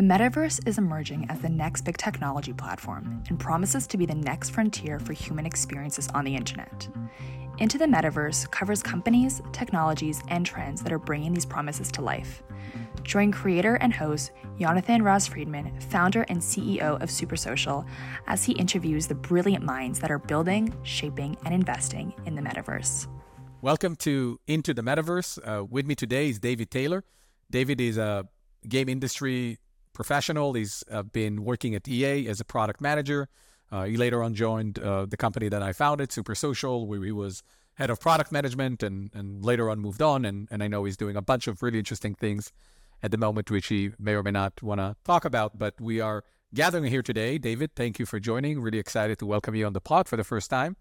The metaverse is emerging as the next big technology platform and promises to be the next frontier for human experiences on the internet. Into the Metaverse covers companies, technologies, and trends that are bringing these promises to life. Join creator and host Yonatan Raz-Fridman, founder and CEO of Supersocial, as he interviews the brilliant minds that are building, shaping, and investing in the metaverse. Welcome to Into the Metaverse. Uh, with me today is David Taylor. David is a game industry professional. He's uh, been working at EA as a product manager. Uh, he later on joined uh, the company that I founded, Supersocial, where he was head of product management and, and later on moved on. And, and I know he's doing a bunch of really interesting things at the moment, which he may or may not want to talk about. But we are gathering here today. David, thank you for joining. Really excited to welcome you on the pod for the first time.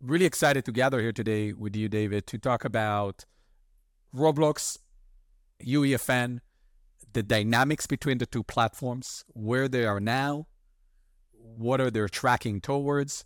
Really excited to gather here today with you, David, to talk about Roblox, UEFN, the dynamics between the two platforms, where they are now, what are they tracking towards,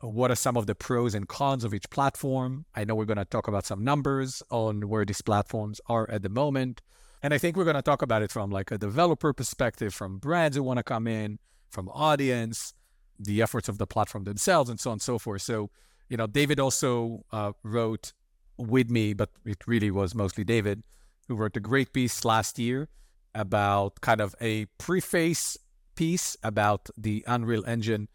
what are some of the pros and cons of each platform. I know we're going to talk about some numbers on where these platforms are at the moment. And I think we're going to talk about it from like a developer perspective, from brands who want to come in, from audience, the efforts of the platform themselves, and so on and so forth. So, you know, David also uh, wrote with me, but it really was mostly David who wrote a great piece last year about kind of a preface piece about the Unreal Engine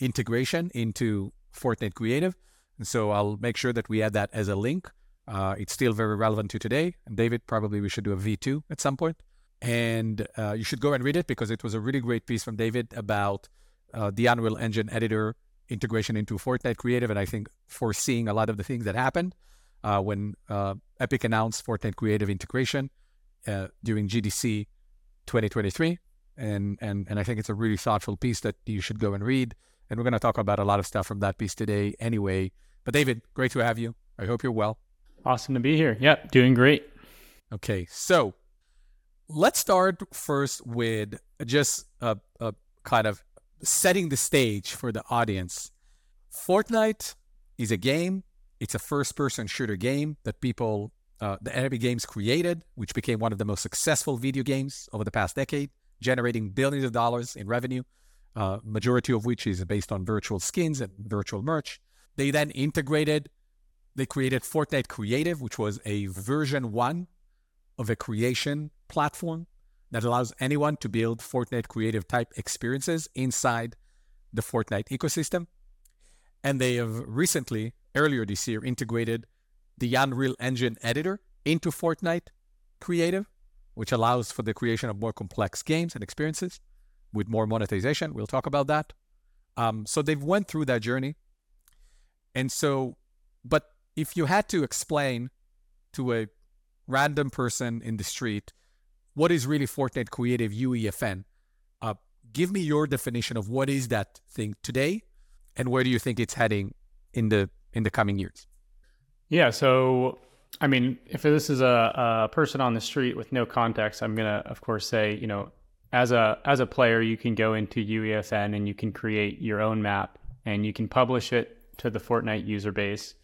integration into Fortnite Creative. And so I'll make sure that we add that as a link. Uh, it's still very relevant to today. And David, probably we should do a V2 at some point. And uh, you should go and read it because it was a really great piece from David about uh, the Unreal Engine editor integration into Fortnite Creative. And I think foreseeing a lot of the things that happened uh, when uh, Epic announced Fortnite Creative integration uh, during GDC 2023. And, and, and I think it's a really thoughtful piece that you should go and read. And we're going to talk about a lot of stuff from that piece today anyway. But David, great to have you. I hope you're well. Awesome to be here. Yep, doing great. Okay, so let's start first with just a, a kind of setting the stage for the audience. Fortnite is a game. It's a first-person shooter game that people, uh, the Epic Games created, which became one of the most successful video games over the past decade, generating billions of dollars in revenue uh, majority of which is based on virtual skins and virtual merch. They then integrated, they created Fortnite Creative, which was a version one of a creation platform that allows anyone to build Fortnite Creative type experiences inside the Fortnite ecosystem. And they have recently, earlier this year, integrated the Unreal Engine editor into Fortnite Creative, which allows for the creation of more complex games and experiences with more monetization. We'll talk about that. Um, so they've went through that journey. And so, but if you had to explain to a random person in the street what is really Fortnite Creative UEFN, uh, give me your definition of what is that thing today, and where do you think it's heading in the in the coming years? Yeah. So, I mean, if this is a, a person on the street with no context, I'm gonna, of course, say, you know, as a as a player, you can go into UEFN and you can create your own map and you can publish it to the Fortnite user base.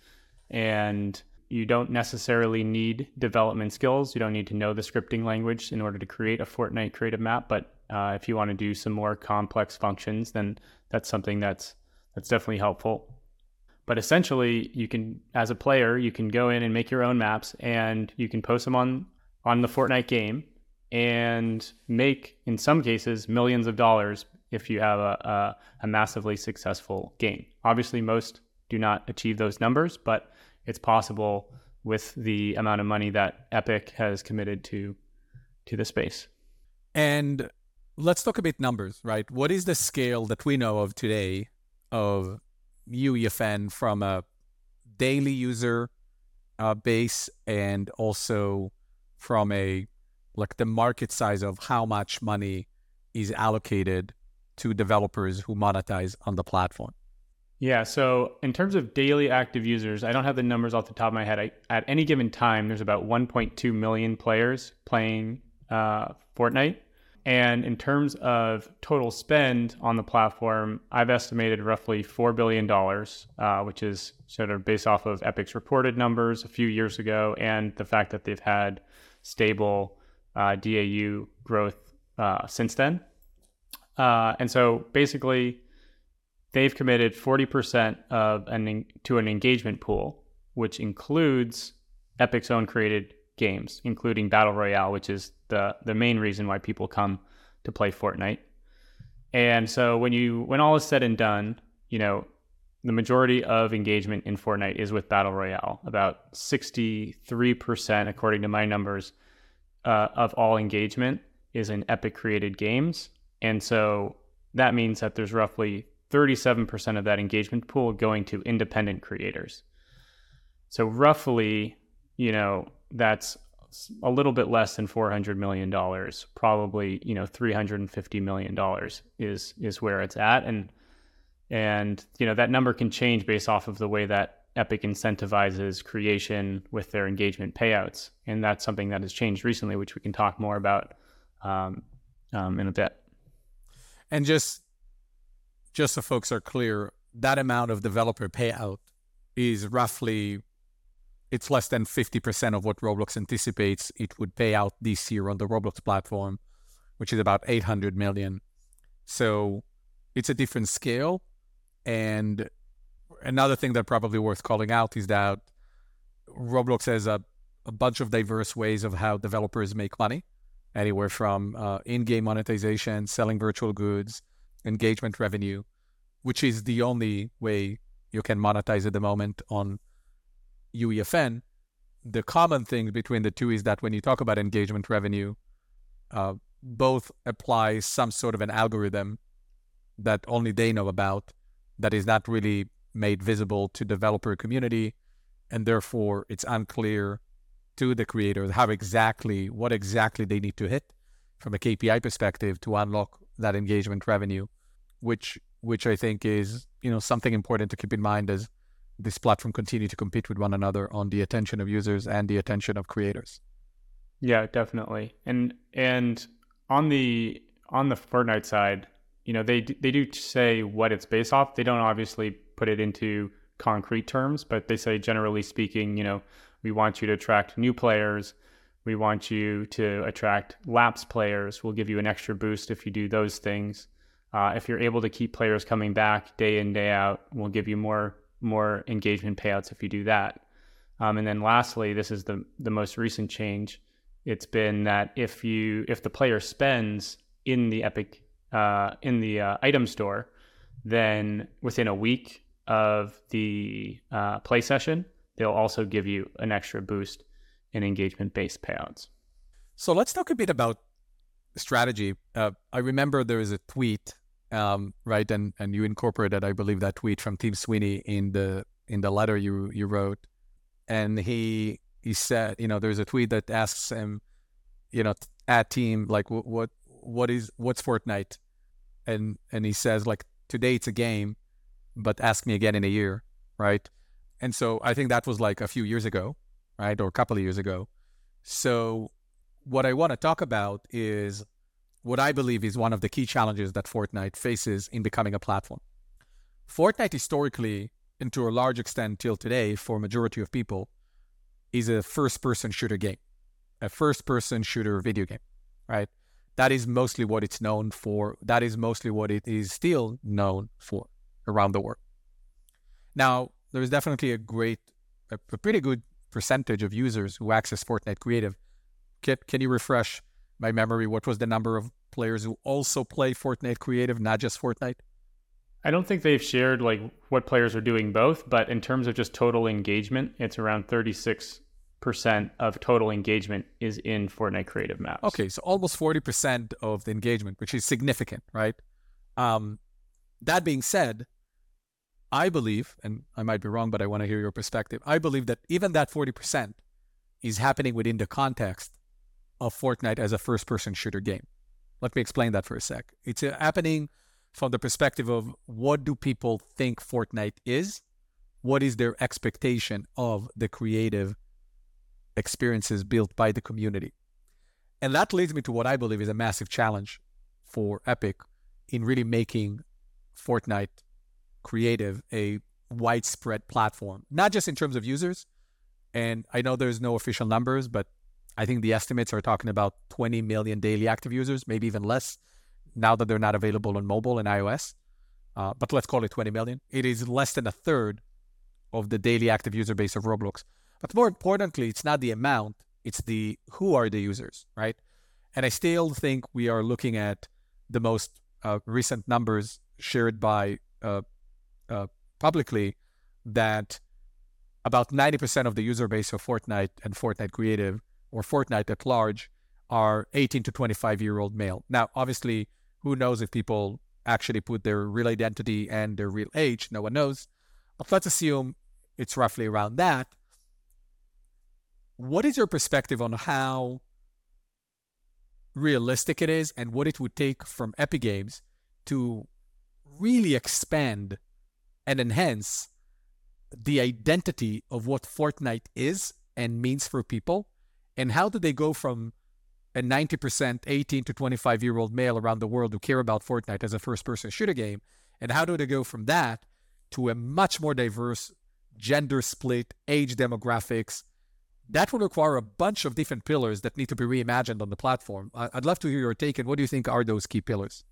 And you don't necessarily need development skills. You don't need to know the scripting language in order to create a Fortnite creative map. But uh, if you want to do some more complex functions, then that's something that's that's definitely helpful. But essentially, you can, as a player, you can go in and make your own maps, and you can post them on on the Fortnite game and make, in some cases, millions of dollars if you have a, a, a, massively successful game. Obviously, most do not achieve those numbers, but it's possible with the amount of money that Epic has committed to to the space. And let's talk a bit numbers, right? What is the scale that we know of today of UEFN from a daily user uh, base and also from a like the market size of how much money is allocated to developers who monetize on the platform? Yeah, so in terms of daily active users, I don't have the numbers off the top of my head. I, at any given time, there's about 1.2 million players playing uh, Fortnite. And in terms of total spend on the platform, I've estimated roughly $4 billion, uh, which is sort of based off of Epic's reported numbers a few years ago and the fact that they've had stable uh, DAU growth uh, since then. Uh, and so basically, they've committed 40% of an to an engagement pool, which includes Epic's own created games, including Battle Royale, which is the the main reason why people come to play Fortnite. And so when you when all is said and done, you know, the majority of engagement in Fortnite is with Battle Royale. About 63%, according to my numbers, uh, of all engagement is in Epic created games. And so that means that there's roughly 37% of that engagement pool going to independent creators. So roughly, you know, that's a little bit less than 400 million dollars, probably, you know, 350 million dollars is is where it's at and and you know, that number can change based off of the way that Epic incentivizes creation with their engagement payouts. And that's something that has changed recently, which we can talk more about um, um, in a bit. And just just so folks are clear, that amount of developer payout is roughly it's less than 50% of what Roblox anticipates it would pay out this year on the Roblox platform, which is about 800 million. So it's a different scale. And another thing that probably worth calling out is that Roblox has a, a bunch of diverse ways of how developers make money, anywhere from uh, in-game monetization, selling virtual goods, engagement revenue, which is the only way you can monetize at the moment on UEFN. The common thing between the two is that when you talk about engagement revenue, uh, both apply some sort of an algorithm that only they know about that is not really made visible to developer community and therefore it's unclear to the creators how exactly what exactly they need to hit from a KPI perspective to unlock that engagement revenue which which I think is you know something important to keep in mind as this platform continue to compete with one another on the attention of users and the attention of creators. Yeah, definitely. And and on the on the Fortnite side, you know, they they do say what it's based off. They don't obviously put it into concrete terms, but they say generally speaking, you know, we want you to attract new players. We want you to attract lapse players. We'll give you an extra boost if you do those things. Uh, if you're able to keep players coming back day in day out, we'll give you more more engagement payouts if you do that. Um, and then lastly, this is the the most recent change. It's been that if you if the player spends in the Epic uh, in the uh, item store, then within a week of the uh, play session, they'll also give you an extra boost in engagement based payouts. So let's talk a bit about strategy. Uh, I remember there was a tweet, um, right, and and you incorporated, I believe, that tweet from Tim Sweeney in the in the letter you you wrote, and he he said, you know, there's a tweet that asks him, you know, at team like what what is what's Fortnite, and and he says like today it's a game, but ask me again in a year, right? And so I think that was like a few years ago, right, or a couple of years ago. So what I want to talk about is what I believe is one of the key challenges that Fortnite faces in becoming a platform. Fortnite historically, and to a large extent till today, for majority of people, is a first-person shooter game, a first-person shooter video game, right? that is mostly what it's known for. That is mostly what it is still known for around the world. Now, there's definitely a great, a, a pretty good percentage of users who access Fortnite Creative. Can, can you refresh my memory? What was the number of players who also play Fortnite Creative, not just Fortnite? I don't think they've shared like what players are doing both, but in terms of just total engagement, it's around 36 percent of total engagement is in Fortnite creative maps. Okay, so almost forty percent of the engagement, which is significant, right? Um, that being said, I believe, and I might be wrong, but I want to hear your perspective. I believe that even that forty percent is happening within the context of Fortnite as a first-person shooter game. Let me explain that for a sec. It's uh, happening from the perspective of what do people think Fortnite is? What is their expectation of the creative experiences built by the community. And that leads me to what I believe is a massive challenge for Epic in really making Fortnite creative a widespread platform, not just in terms of users. And I know there's no official numbers, but I think the estimates are talking about 20 million daily active users, maybe even less, now that they're not available on mobile and iOS. Uh, but let's call it 20 million. It is less than a third of the daily active user base of Roblox. But more importantly, it's not the amount, it's the who are the users, right? And I still think we are looking at the most uh, recent numbers shared by uh, uh, publicly that about 90% of the user base of Fortnite and Fortnite Creative or Fortnite at large are 18 to 25 year old male. Now, obviously, who knows if people actually put their real identity and their real age? No one knows. But let's assume it's roughly around that. What is your perspective on how realistic it is and what it would take from Epic Games to really expand and enhance the identity of what Fortnite is and means for people? And how do they go from a 90% 18 to 25 year old male around the world who care about Fortnite as a first person shooter game? And how do they go from that to a much more diverse gender split, age demographics? That would require a bunch of different pillars that need to be reimagined on the platform. I'd love to hear your take. And what do you think are those key pillars?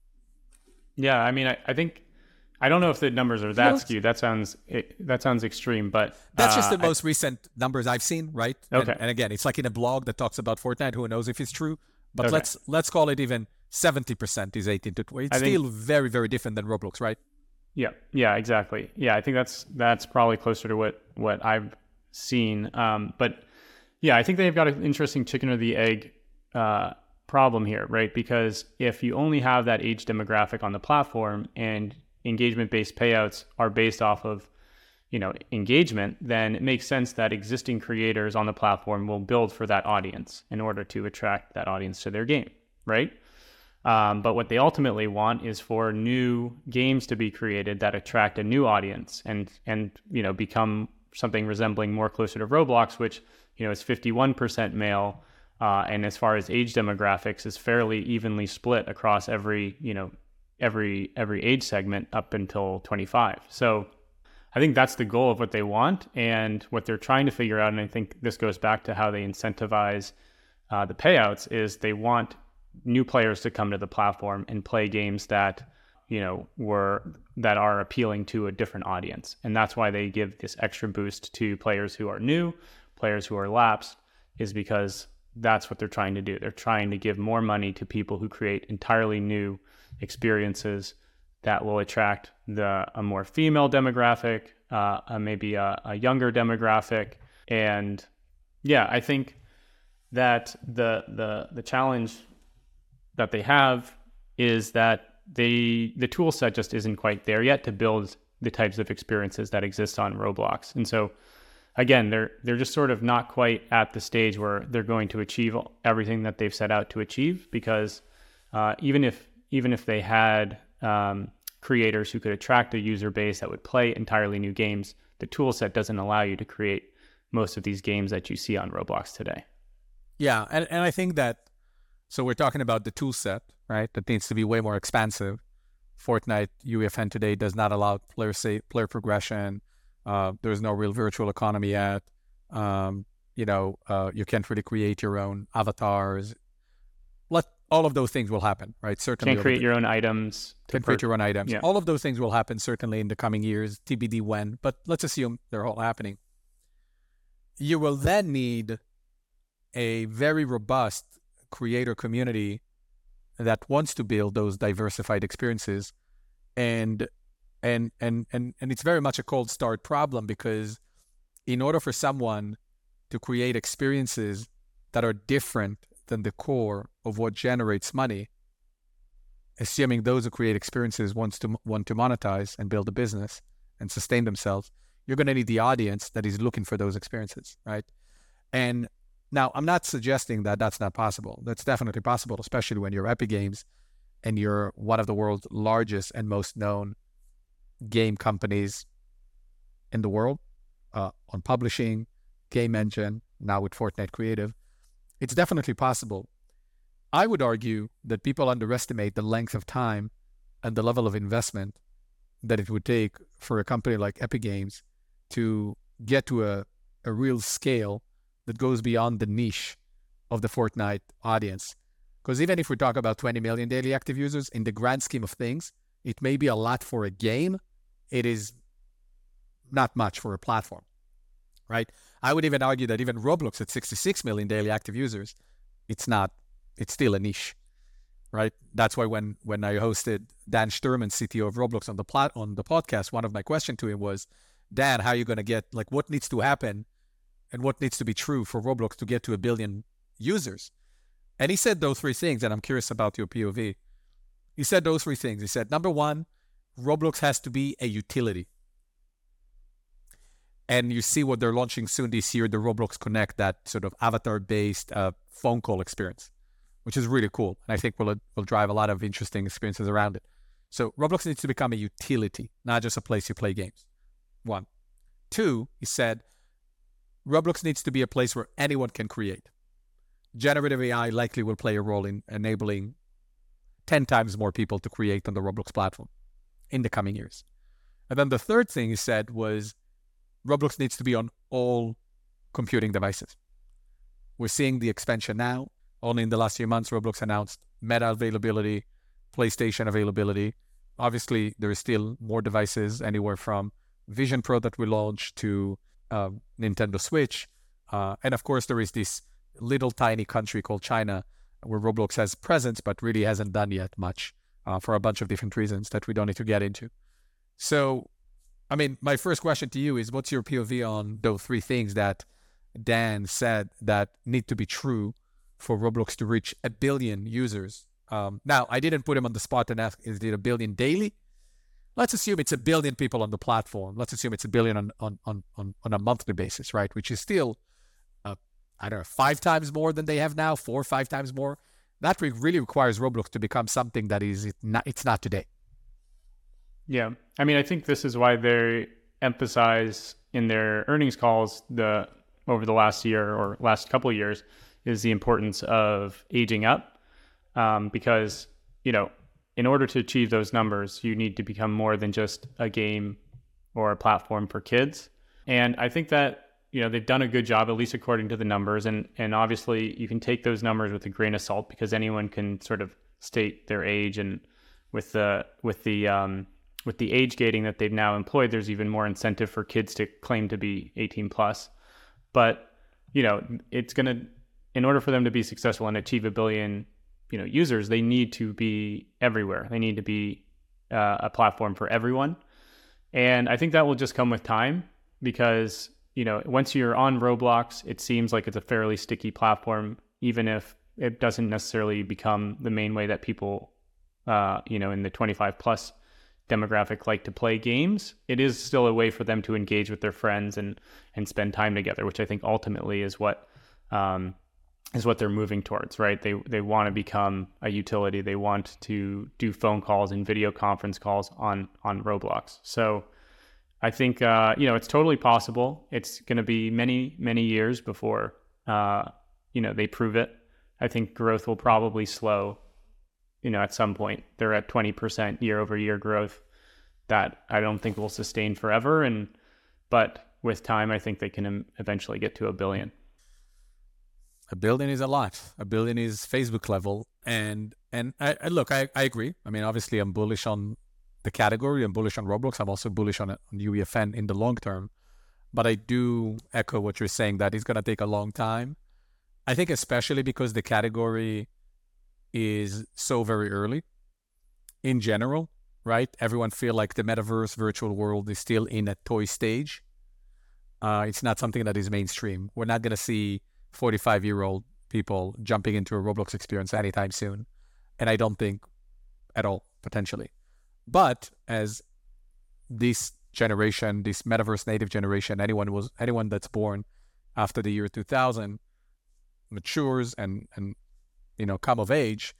Yeah, I mean, I, I think I don't know if the numbers are that skewed. That sounds it, that sounds extreme, but that's uh, just the most I, recent numbers I've seen, right? Okay. And, and, again, it's like in a blog that talks about Fortnite. Who knows if it's true? But okay. let's let's call it even seventy percent is eighteen to twenty. It's I still think, very very different than Roblox, right? Yeah. Yeah. Exactly. Yeah. I think that's that's probably closer to what what I've seen. Um, but yeah, I think they've got an interesting chicken or the egg. Uh, problem here, right? Because if you only have that age demographic on the platform and engagement based payouts are based off of you know engagement then it makes sense that existing creators on the platform will build for that audience in order to attract that audience to their game right? Um, but what they ultimately want is for new games to be created that attract a new audience and and you know become something resembling more closer to roblox which you know is 51% male uh, and as far as age demographics is fairly evenly split across every you know every every age segment up until 25. So I think that's the goal of what they want and what they're trying to figure out. And I think this goes back to how they incentivize uh, the payouts is they want new players to come to the platform and play games that you know were that are appealing to a different audience and that's why they give this extra boost to players who are new players who are lapsed is because that's what they're trying to do they're trying to give more money to people who create entirely new experiences that will attract the a more female demographic, uh, a, maybe a, a younger demographic, and yeah, I think that the the the challenge that they have is that they the tool set just isn't quite there yet to build the types of experiences that exist on Roblox. And so again, they're they're just sort of not quite at the stage where they're going to achieve everything that they've set out to achieve because uh, even if even if they had um, creators who could attract a user base that would play entirely new games, the tool set doesn't allow you to create most of these games that you see on Roblox today. Yeah, and, and I think that so we're talking about the tool set, right? That needs to be way more expansive. Fortnite UEFN today does not allow player say player progression. Uh, there's no real virtual economy yet. Um, you know, uh, you can't really create your own avatars. All of those things will happen, right? Certainly. Can create your own items. Can create your own items. Yeah. All of those things will happen certainly in the coming years, TBD when, but let's assume they're all happening. You will then need a very robust creator community that wants to build those diversified experiences and and and and and it's very much a cold start problem because in order for someone to create experiences that are different than the core of what generates money, assuming those who create experiences wants to want to monetize and build a business and sustain themselves, you're going to need the audience that is looking for those experiences, right? And now, I'm not suggesting that that's not possible. That's definitely possible, especially when you're Epic Games and you're one of the world's largest and most known game companies in the world uh, on publishing, game engine, now with Fortnite Creative. It's definitely possible. I would argue that people underestimate the length of time and the level of investment that it would take for a company like Epic Games to get to a, a real scale that goes beyond the niche of the Fortnite audience. Because even if we talk about 20 million daily active users, in the grand scheme of things, it may be a lot for a game. It is not much for a platform, right? I would even argue that even Roblox at 66 million daily active users, it's not, it's still a niche, right? That's why when when I hosted Dan Sturman, CTO of Roblox, on the plot on the podcast, one of my questions to him was, Dan, how are you going to get like what needs to happen and what needs to be true for Roblox to get to a billion users? And he said those three things, and I'm curious about your POV. He said those three things. He said, number one, Roblox has to be a utility. And you see what they're launching soon this year, the Roblox Connect, that sort of avatar-based uh, phone call experience, which is really cool. And I think will will drive a lot of interesting experiences around it. So Roblox needs to become a utility, not just a place you play games. One. Two, he said, Roblox needs to be a place where anyone can create. Generative AI likely will play a role in enabling 10 times more people to create on the Roblox platform in the coming years. And then the third thing he said was Roblox needs to be on all computing devices. We're seeing the expansion now. Only in the last few months, Roblox announced Meta availability, PlayStation availability. Obviously, there is still more devices, anywhere from Vision Pro that we launched to uh, Nintendo Switch. Uh, and of course, there is this little tiny country called China where Roblox has presence, but really hasn't done yet much uh, for a bunch of different reasons that we don't need to get into. So I mean, my first question to you is what's your POV on those three things that Dan said that need to be true for Roblox to reach a billion users? Um, now, I didn't put him on the spot and ask, is it a billion daily? Let's assume it's a billion people on the platform. Let's assume it's a billion on, on, on, on, on a monthly basis, right? Which is still, uh, I don't know, five times more than they have now, four or five times more. That really requires Roblox to become something that is not, it's not today. Yeah. I mean, I think this is why they emphasize in their earnings calls the over the last year or last couple of years is the importance of aging up. Um, because you know in order to achieve those numbers you need to become more than just a game or a platform for kids. And i think that you know they've done a good job at least according to the numbers. And and obviously you can take those numbers with a grain of salt because anyone can sort of state their age and with the with the um, with the age gating that they've now employed, there's even more incentive for kids to claim to be 18 plus. But you know, it's to, in order for them to be successful and achieve a billion, you know, users, they need to be everywhere. They need to be uh, a platform for everyone, and I think that will just come with time because you know, once you're on Roblox, it seems like it's a fairly sticky platform, even if it doesn't necessarily become the main way that people, uh, you know, in the 25 plus demographic like to play games, it is still a way for them to engage with their friends and and spend time together, which I think ultimately is what um, is what they're moving towards, right? They they want to become a utility. They want to do phone calls and video conference calls on on Roblox. So I think uh, you know it's totally possible. It's going to be many many years before uh, you know they prove it. I think growth will probably slow you know, at some point they're at 20% year over year growth that I don't think will sustain forever. And, but with time, I think they can eventually get to a billion. A billion is a lot. A billion is Facebook level. And, and I, I look, I, I agree. I mean, obviously I'm bullish on the category. I'm bullish on Roblox. I'm also bullish on, on UEFN in the long term. But I do echo what you're saying that it's going to take a long time. I think especially because the category is so very early in general, right? Everyone feel like the metaverse virtual world is still in a toy stage. Uh, it's not something that is mainstream. We're not going to see 45 year old people jumping into a Roblox experience anytime soon. And I don't think at all, potentially. But as this generation, this metaverse native generation, anyone was anyone that's born after the year 2000 matures and, and you know come of age,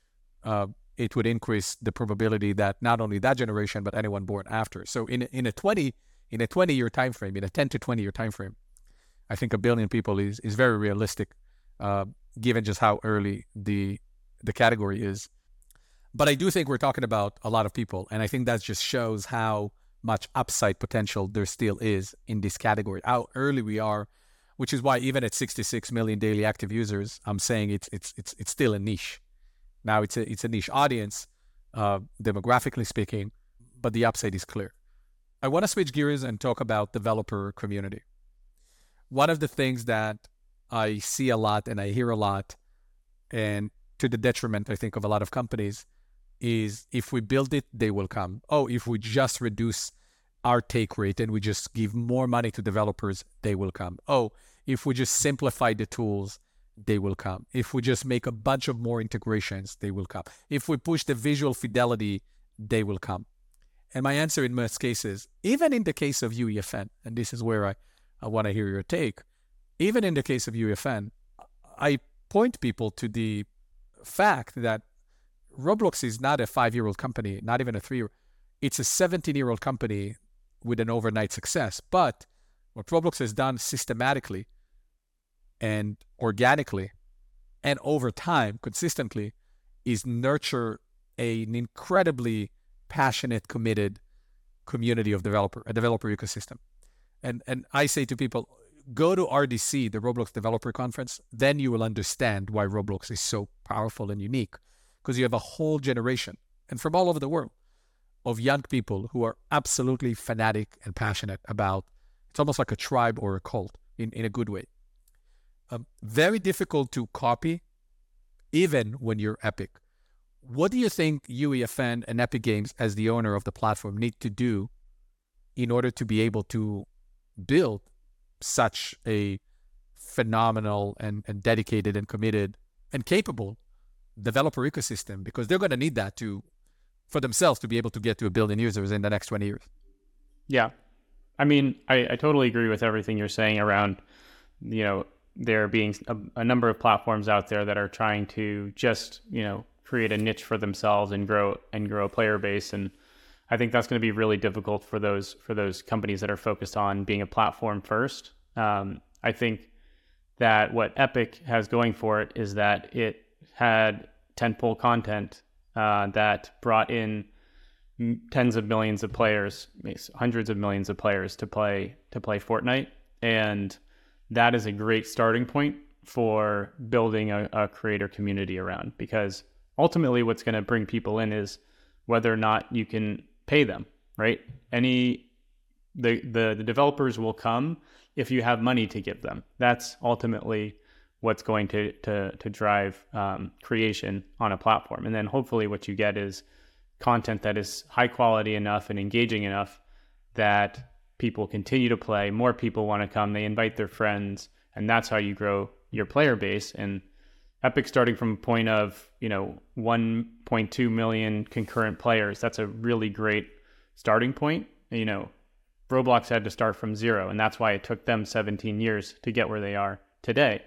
uh, it would increase the probability that not only that generation but anyone born after. So in in a twenty in a twenty year time frame, in a ten to twenty year time frame, I think a billion people is is very realistic, uh, given just how early the the category is. But I do think we're talking about a lot of people, and I think that just shows how much upside potential there still is in this category. How early we are which is why even at 66 million daily active users, I'm saying it's it's it's it's still a niche. Now it's a it's a niche audience, uh, demographically speaking, but the upside is clear. I want to switch gears and talk about developer community. One of the things that I see a lot and I hear a lot, and to the detriment, I think, of a lot of companies, is if we build it, they will come. Oh, if we just reduce our take rate and we just give more money to developers, they will come. Oh, if we just simplify the tools, they will come. If we just make a bunch of more integrations, they will come. If we push the visual fidelity, they will come. And my answer in most cases, even in the case of UEFN, and this is where I, I want to hear your take, even in the case of UEFN, I point people to the fact that Roblox is not a five year old company, not even a three year it's a 17 year old company with an overnight success. But what Roblox has done systematically and organically and over time consistently is nurture an incredibly passionate, committed community of developer, a developer ecosystem. And and I say to people, go to RDC, the Roblox Developer Conference, then you will understand why Roblox is so powerful and unique. Because you have a whole generation, and from all over the world, of young people who are absolutely fanatic and passionate about it's almost like a tribe or a cult in, in a good way. Um, very difficult to copy, even when you're Epic. What do you think UEFN and Epic Games, as the owner of the platform, need to do in order to be able to build such a phenomenal and, and dedicated and committed and capable developer ecosystem because they're going to need that to for themselves to be able to get to a billion users in the next 20 years. Yeah. I mean i, I totally agree with everything you're saying around you know there being a, a number of platforms out there that are trying to just you know create a niche for themselves and grow and grow a player base. And I think that's going to be really difficult for those for those companies that are focused on being a platform first. Um, I think that what Epic has going for it is that it had tentpole content uh, that brought in tens of millions of players, hundreds of millions of players to play to play Fortnite, and that is a great starting point for building a, a creator community around. Because ultimately, what's going to bring people in is whether or not you can pay them, right? Any the, the the developers will come if you have money to give them. That's ultimately what's going to to to drive um, creation on a platform, and then hopefully what you get is content that is high quality enough and engaging enough that people continue to play. More people want to come. They invite their friends, and that's how you grow your player base. And Epic starting from a point of you know 1.2 million concurrent players. That's a really great starting point. You know, Roblox had to start from zero, and that's why it took them 17 years to get where they are today.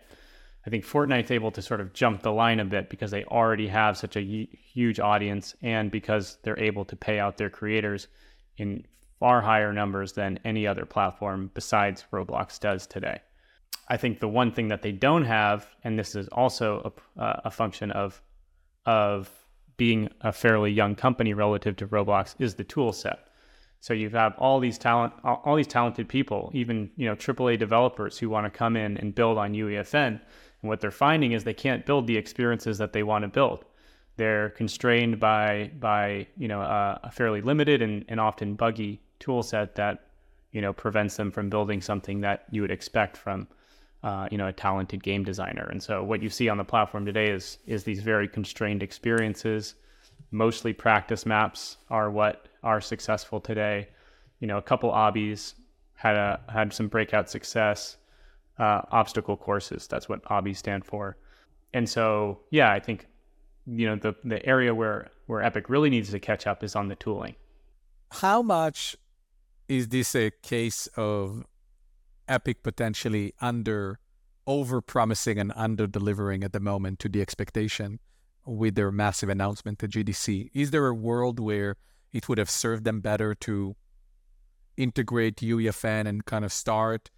I think Fortnite's able to sort of jump the line a bit because they already have such a huge audience, and because they're able to pay out their creators in far higher numbers than any other platform besides Roblox does today. I think the one thing that they don't have, and this is also a, uh, a function of of being a fairly young company relative to Roblox, is the tool set. So you have all these talent, all these talented people, even you know AAA developers who want to come in and build on UEFN. And what they're finding is they can't build the experiences that they want to build. They're constrained by by you know a, a fairly limited and, and often buggy tool set that you know prevents them from building something that you would expect from uh, you know a talented game designer. And so what you see on the platform today is is these very constrained experiences. Mostly practice maps are what are successful today. You know, a couple obbies had a had some breakout success. Uh, obstacle courses, that's what obbies stand for. And so, yeah, I think you know the the area where where Epic really needs to catch up is on the tooling. How much is this a case of Epic potentially under over promising and under delivering at the moment to the expectation with their massive announcement to GDC? Is there a world where it would have served them better to integrate UEFN and kind of start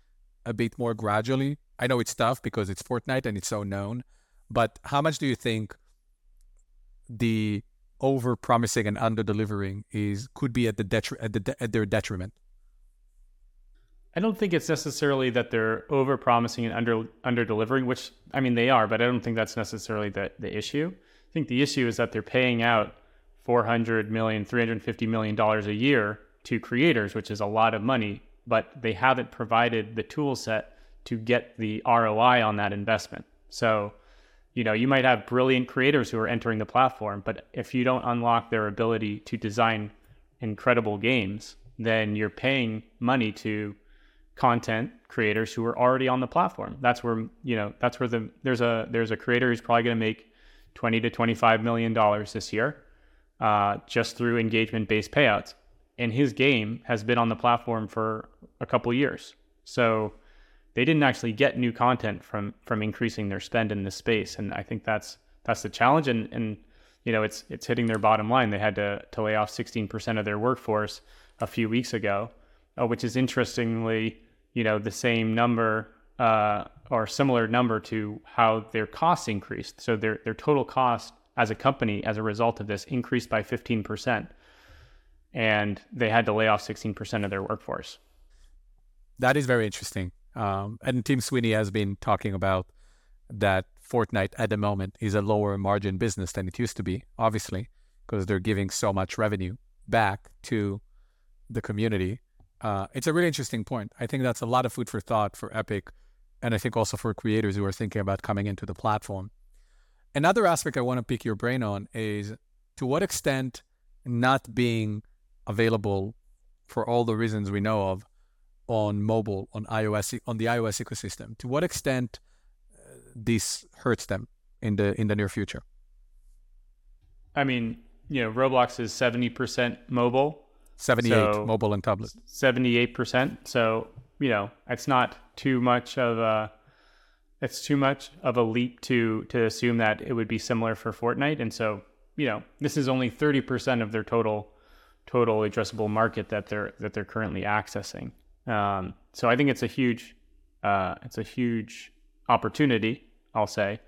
a bit more gradually? I know it's tough because it's Fortnite and it's so known, but how much do you think the over promising and under delivering is could be at the detri- at, the, at their detriment? I don't think it's necessarily that they're over promising and under under delivering, which I mean they are, but I don't think that's necessarily the, the issue. I think the issue is that they're paying out 400 million, 350 million dollars a year to creators, which is a lot of money, but they haven't provided the tool set to get the ROI on that investment. So, you know, you might have brilliant creators who are entering the platform, but if you don't unlock their ability to design incredible games, then you're paying money to content creators who are already on the platform. That's where, you know, that's where the there's a there's a creator who's probably going to make 20 to 25 million dollars this year uh, just through engagement based payouts and his game has been on the platform for a couple years. So they didn't actually get new content from from increasing their spend in this space, and I think that's that's the challenge. And and you know it's it's hitting their bottom line. They had to to lay off 16% of their workforce a few weeks ago, uh, which is interestingly you know the same number uh, or similar number to how their costs increased. So their their total cost as a company as a result of this increased by 15%. And they had to lay off 16% of their workforce. That is very interesting. Um, and Tim Sweeney has been talking about that Fortnite at the moment is a lower margin business than it used to be, obviously, because they're giving so much revenue back to the community. Uh, it's a really interesting point. I think that's a lot of food for thought for Epic, and I think also for creators who are thinking about coming into the platform. Another aspect I want to pick your brain on is to what extent not being available for all the reasons we know of on mobile, on iOS, on the iOS ecosystem. To what extent uh, this hurts them in the in the near future? I mean, you know, Roblox is seventy percent mobile. Seventy-eight so mobile and tablet. Seventy-eight percent. So you know, it's not too much of a it's too much of a leap to to assume that it would be similar for Fortnite. And so, you know, this is only 30% of their total total addressable market that they're that they're currently accessing. Um, so I think it's a huge uh, it's a huge opportunity. I'll say.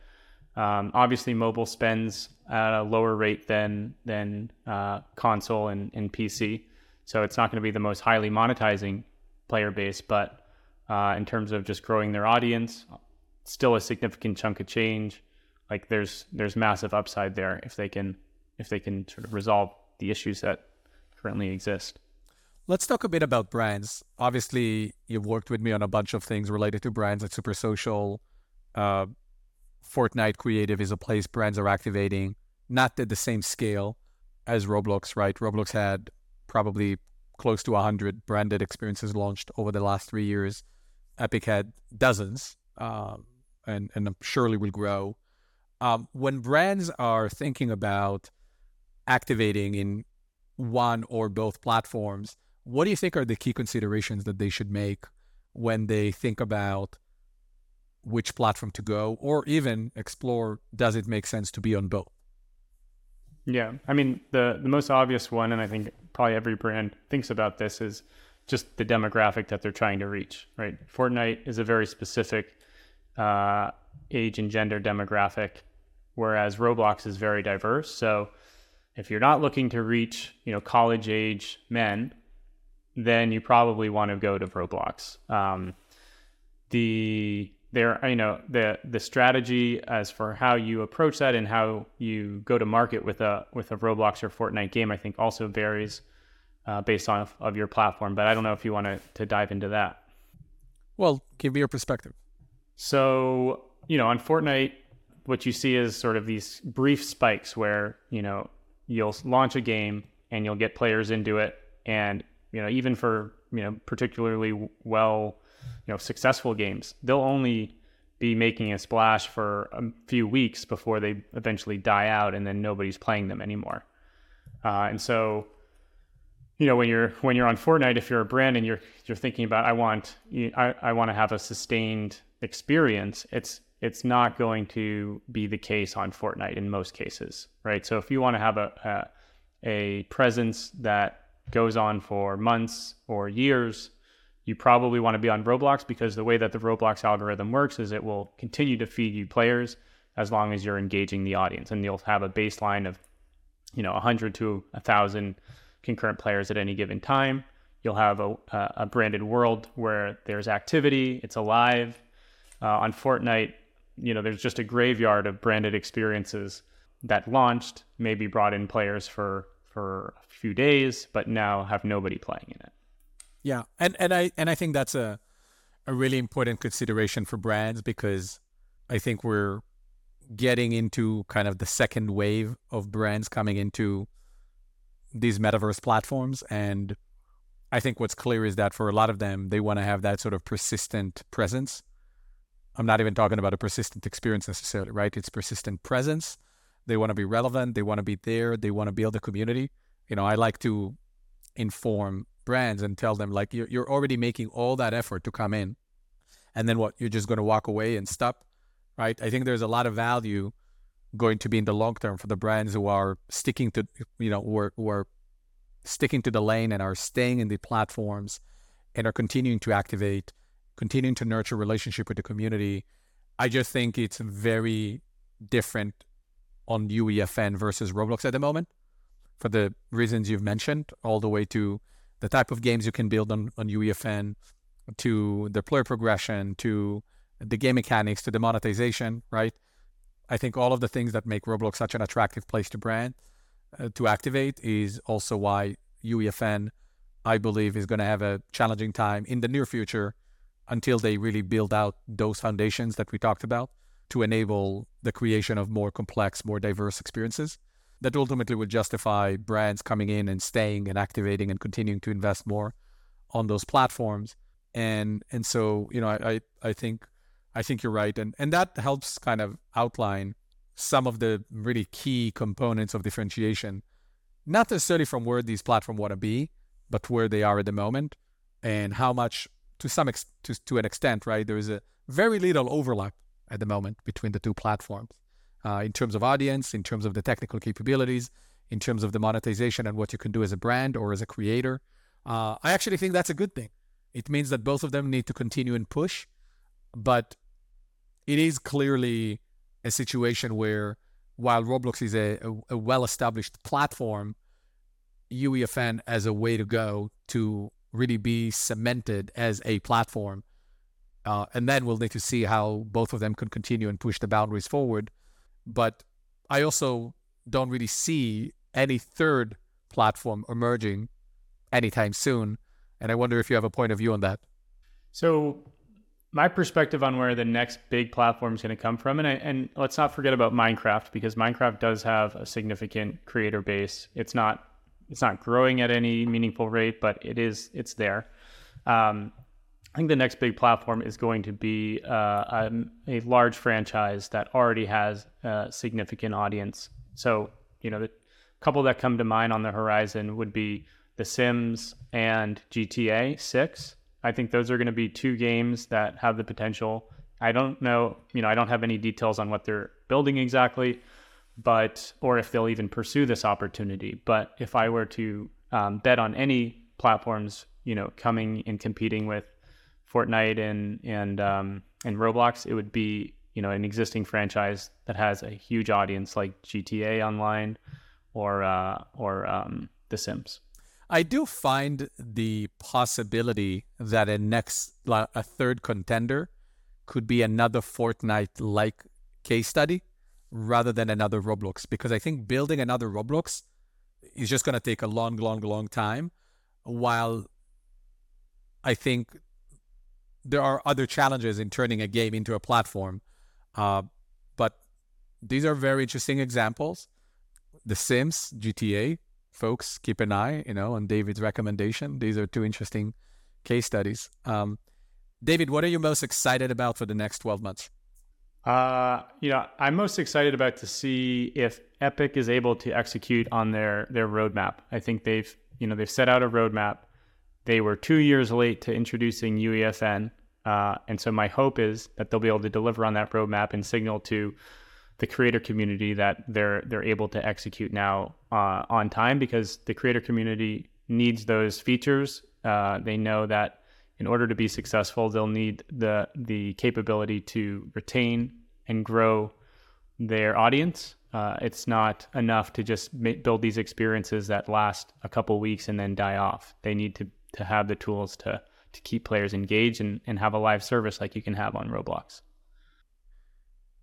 Um, obviously, mobile spends at a lower rate than than uh, console and, and PC, so it's not going to be the most highly monetizing player base. But uh, in terms of just growing their audience, still a significant chunk of change. Like there's there's massive upside there if they can if they can sort of resolve the issues that currently exist. Let's talk a bit about brands. Obviously, you've worked with me on a bunch of things related to brands at Supersocial. Uh, Fortnite Creative is a place brands are activating, not at the same scale as Roblox, right? Roblox had probably close to 100 branded experiences launched over the last three years. Epic had dozens. Um, and, and surely will grow. Um, when brands are thinking about activating in one or both platforms, what do you think are the key considerations that they should make when they think about which platform to go or even explore does it make sense to be on both? Yeah, I mean the the most obvious one and I think probably every brand thinks about this is just the demographic that they're trying to reach, right? Fortnite is a very specific uh, age and gender demographic, whereas Roblox is very diverse. So if you're not looking to reach, you know, college age men, then you probably want to go to Roblox. Um, the there, you know, the the strategy as for how you approach that and how you go to market with a with a Roblox or Fortnite game, I think also varies uh, based on of your platform. But I don't know if you want to to dive into that. Well, give me your perspective. So, you know, on Fortnite, what you see is sort of these brief spikes where, you know, you'll launch a game and you'll get players into it. And, you know, even for, you know, particularly well, you know, successful games, they'll only be making a splash for a few weeks before they eventually die out and then nobody's playing them anymore. Uh, and so, you know, when you're when you're on Fortnite, if you're a brand and you're you're thinking about I want I, I want to have a sustained experience, it's it's not going to be the case on Fortnite in most cases, right? So if you want to have a, a, a presence that goes on for months or years, you probably want to be on Roblox because the way that the Roblox algorithm works is it will continue to feed you players as long as you're engaging the audience, and you'll have a baseline of you know 100 to 1,000 concurrent players at any given time. You'll have a, a branded world where there's activity, it's alive. Uh, on Fortnite, you know, there's just a graveyard of branded experiences that launched, maybe brought in players for for a few days, but now have nobody playing in it. Yeah, and and I and I think that's a a really important consideration for brands because I think we're getting into kind of the second wave of brands coming into these metaverse platforms and I think what's clear is that for a lot of them they want to have that sort of persistent presence. I'm not even talking about a persistent experience necessarily, right? It's persistent presence. They want to be relevant, they want to be there, they want to build a community. You know, I like to inform brands and tell them like you're, you're already making all that effort to come in and then what you're just going to walk away and stop right i think there's a lot of value going to be in the long term for the brands who are sticking to you know who are, who are sticking to the lane and are staying in the platforms and are continuing to activate continuing to nurture relationship with the community i just think it's very different on uefn versus roblox at the moment for the reasons you've mentioned all the way to the type of games you can build on, on UEFN, to the player progression, to the game mechanics, to the monetization, right? I think all of the things that make Roblox such an attractive place to brand, uh, to activate, is also why UEFN, I believe, is going to have a challenging time in the near future until they really build out those foundations that we talked about to enable the creation of more complex, more diverse experiences that ultimately would justify brands coming in and staying and activating and continuing to invest more on those platforms. And and so you know I I, think I think you're right, and and that helps kind of outline some of the really key components of differentiation, not necessarily from where these platforms want to be, but where they are at the moment, and how much to some ex- to to an extent, right? There is a very little overlap at the moment between the two platforms uh, in terms of audience, in terms of the technical capabilities, in terms of the monetization and what you can do as a brand or as a creator. Uh, I actually think that's a good thing. It means that both of them need to continue and push, but it is clearly a situation where while Roblox is a, a, a well-established platform, UEFN as a way to go to really be cemented as a platform. Uh, and then we'll need to see how both of them can continue and push the boundaries forward. But I also don't really see any third platform emerging anytime soon. And I wonder if you have a point of view on that. So, my perspective on where the next big platform is going to come from, and I, and let's not forget about Minecraft because Minecraft does have a significant creator base. It's not it's not growing at any meaningful rate, but it is it's there. Um, I think the next big platform is going to be uh, a, a, large franchise that already has a significant audience. So, you know, the couple that come to mind on the horizon would be The Sims and GTA 6. I think those are going to be two games that have the potential. I don't know, you know, I don't have any details on what they're building exactly, but, or if they'll even pursue this opportunity. But if I were to um, bet on any platforms, you know, coming and competing with Fortnite and and um, and Roblox, it would be you know an existing franchise that has a huge audience like GTA Online or uh, or um, The Sims. I do find the possibility that a next a third contender could be another Fortnite like case study rather than another Roblox because I think building another Roblox is just going to take a long, long, long time. While I think there are other challenges in turning a game into a platform. Uh, but these are very interesting examples. The Sims, GTA, folks, keep an eye, you know, on David's recommendation. These are two interesting case studies. Um, David, what are you most excited about for the next 12 months? Uh, you know, I'm most excited about to see if Epic is able to execute on their their roadmap. I think they've, you know, they've set out a roadmap they were two years late to introducing UEFN. Uh, and so my hope is that they'll be able to deliver on that roadmap and signal to the creator community that they're they're able to execute now uh, on time because the creator community needs those features. Uh, they know that in order to be successful, they'll need the the capability to retain and grow their audience. Uh, it's not enough to just build these experiences that last a couple weeks and then die off. They need to to have the tools to to keep players engaged and, and have a live service like you can have on Roblox.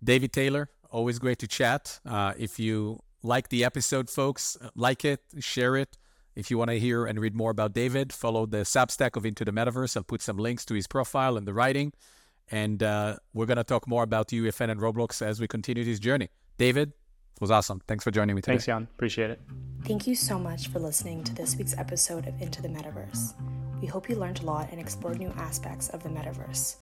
David Taylor, always great to chat. Uh, if you like the episode, folks, like it, share it. If you want to hear and read more about David, follow the Substack of Into the Metaverse. I'll put some links to his profile and the writing. And uh, we're going to talk more about UEFN and Roblox as we continue this journey. David, it was awesome. Thanks for joining me today. Thanks, Yon. Appreciate it. Thank you so much for listening to this week's episode of Into the Metaverse. We hope you learned a lot and explored new aspects of the metaverse.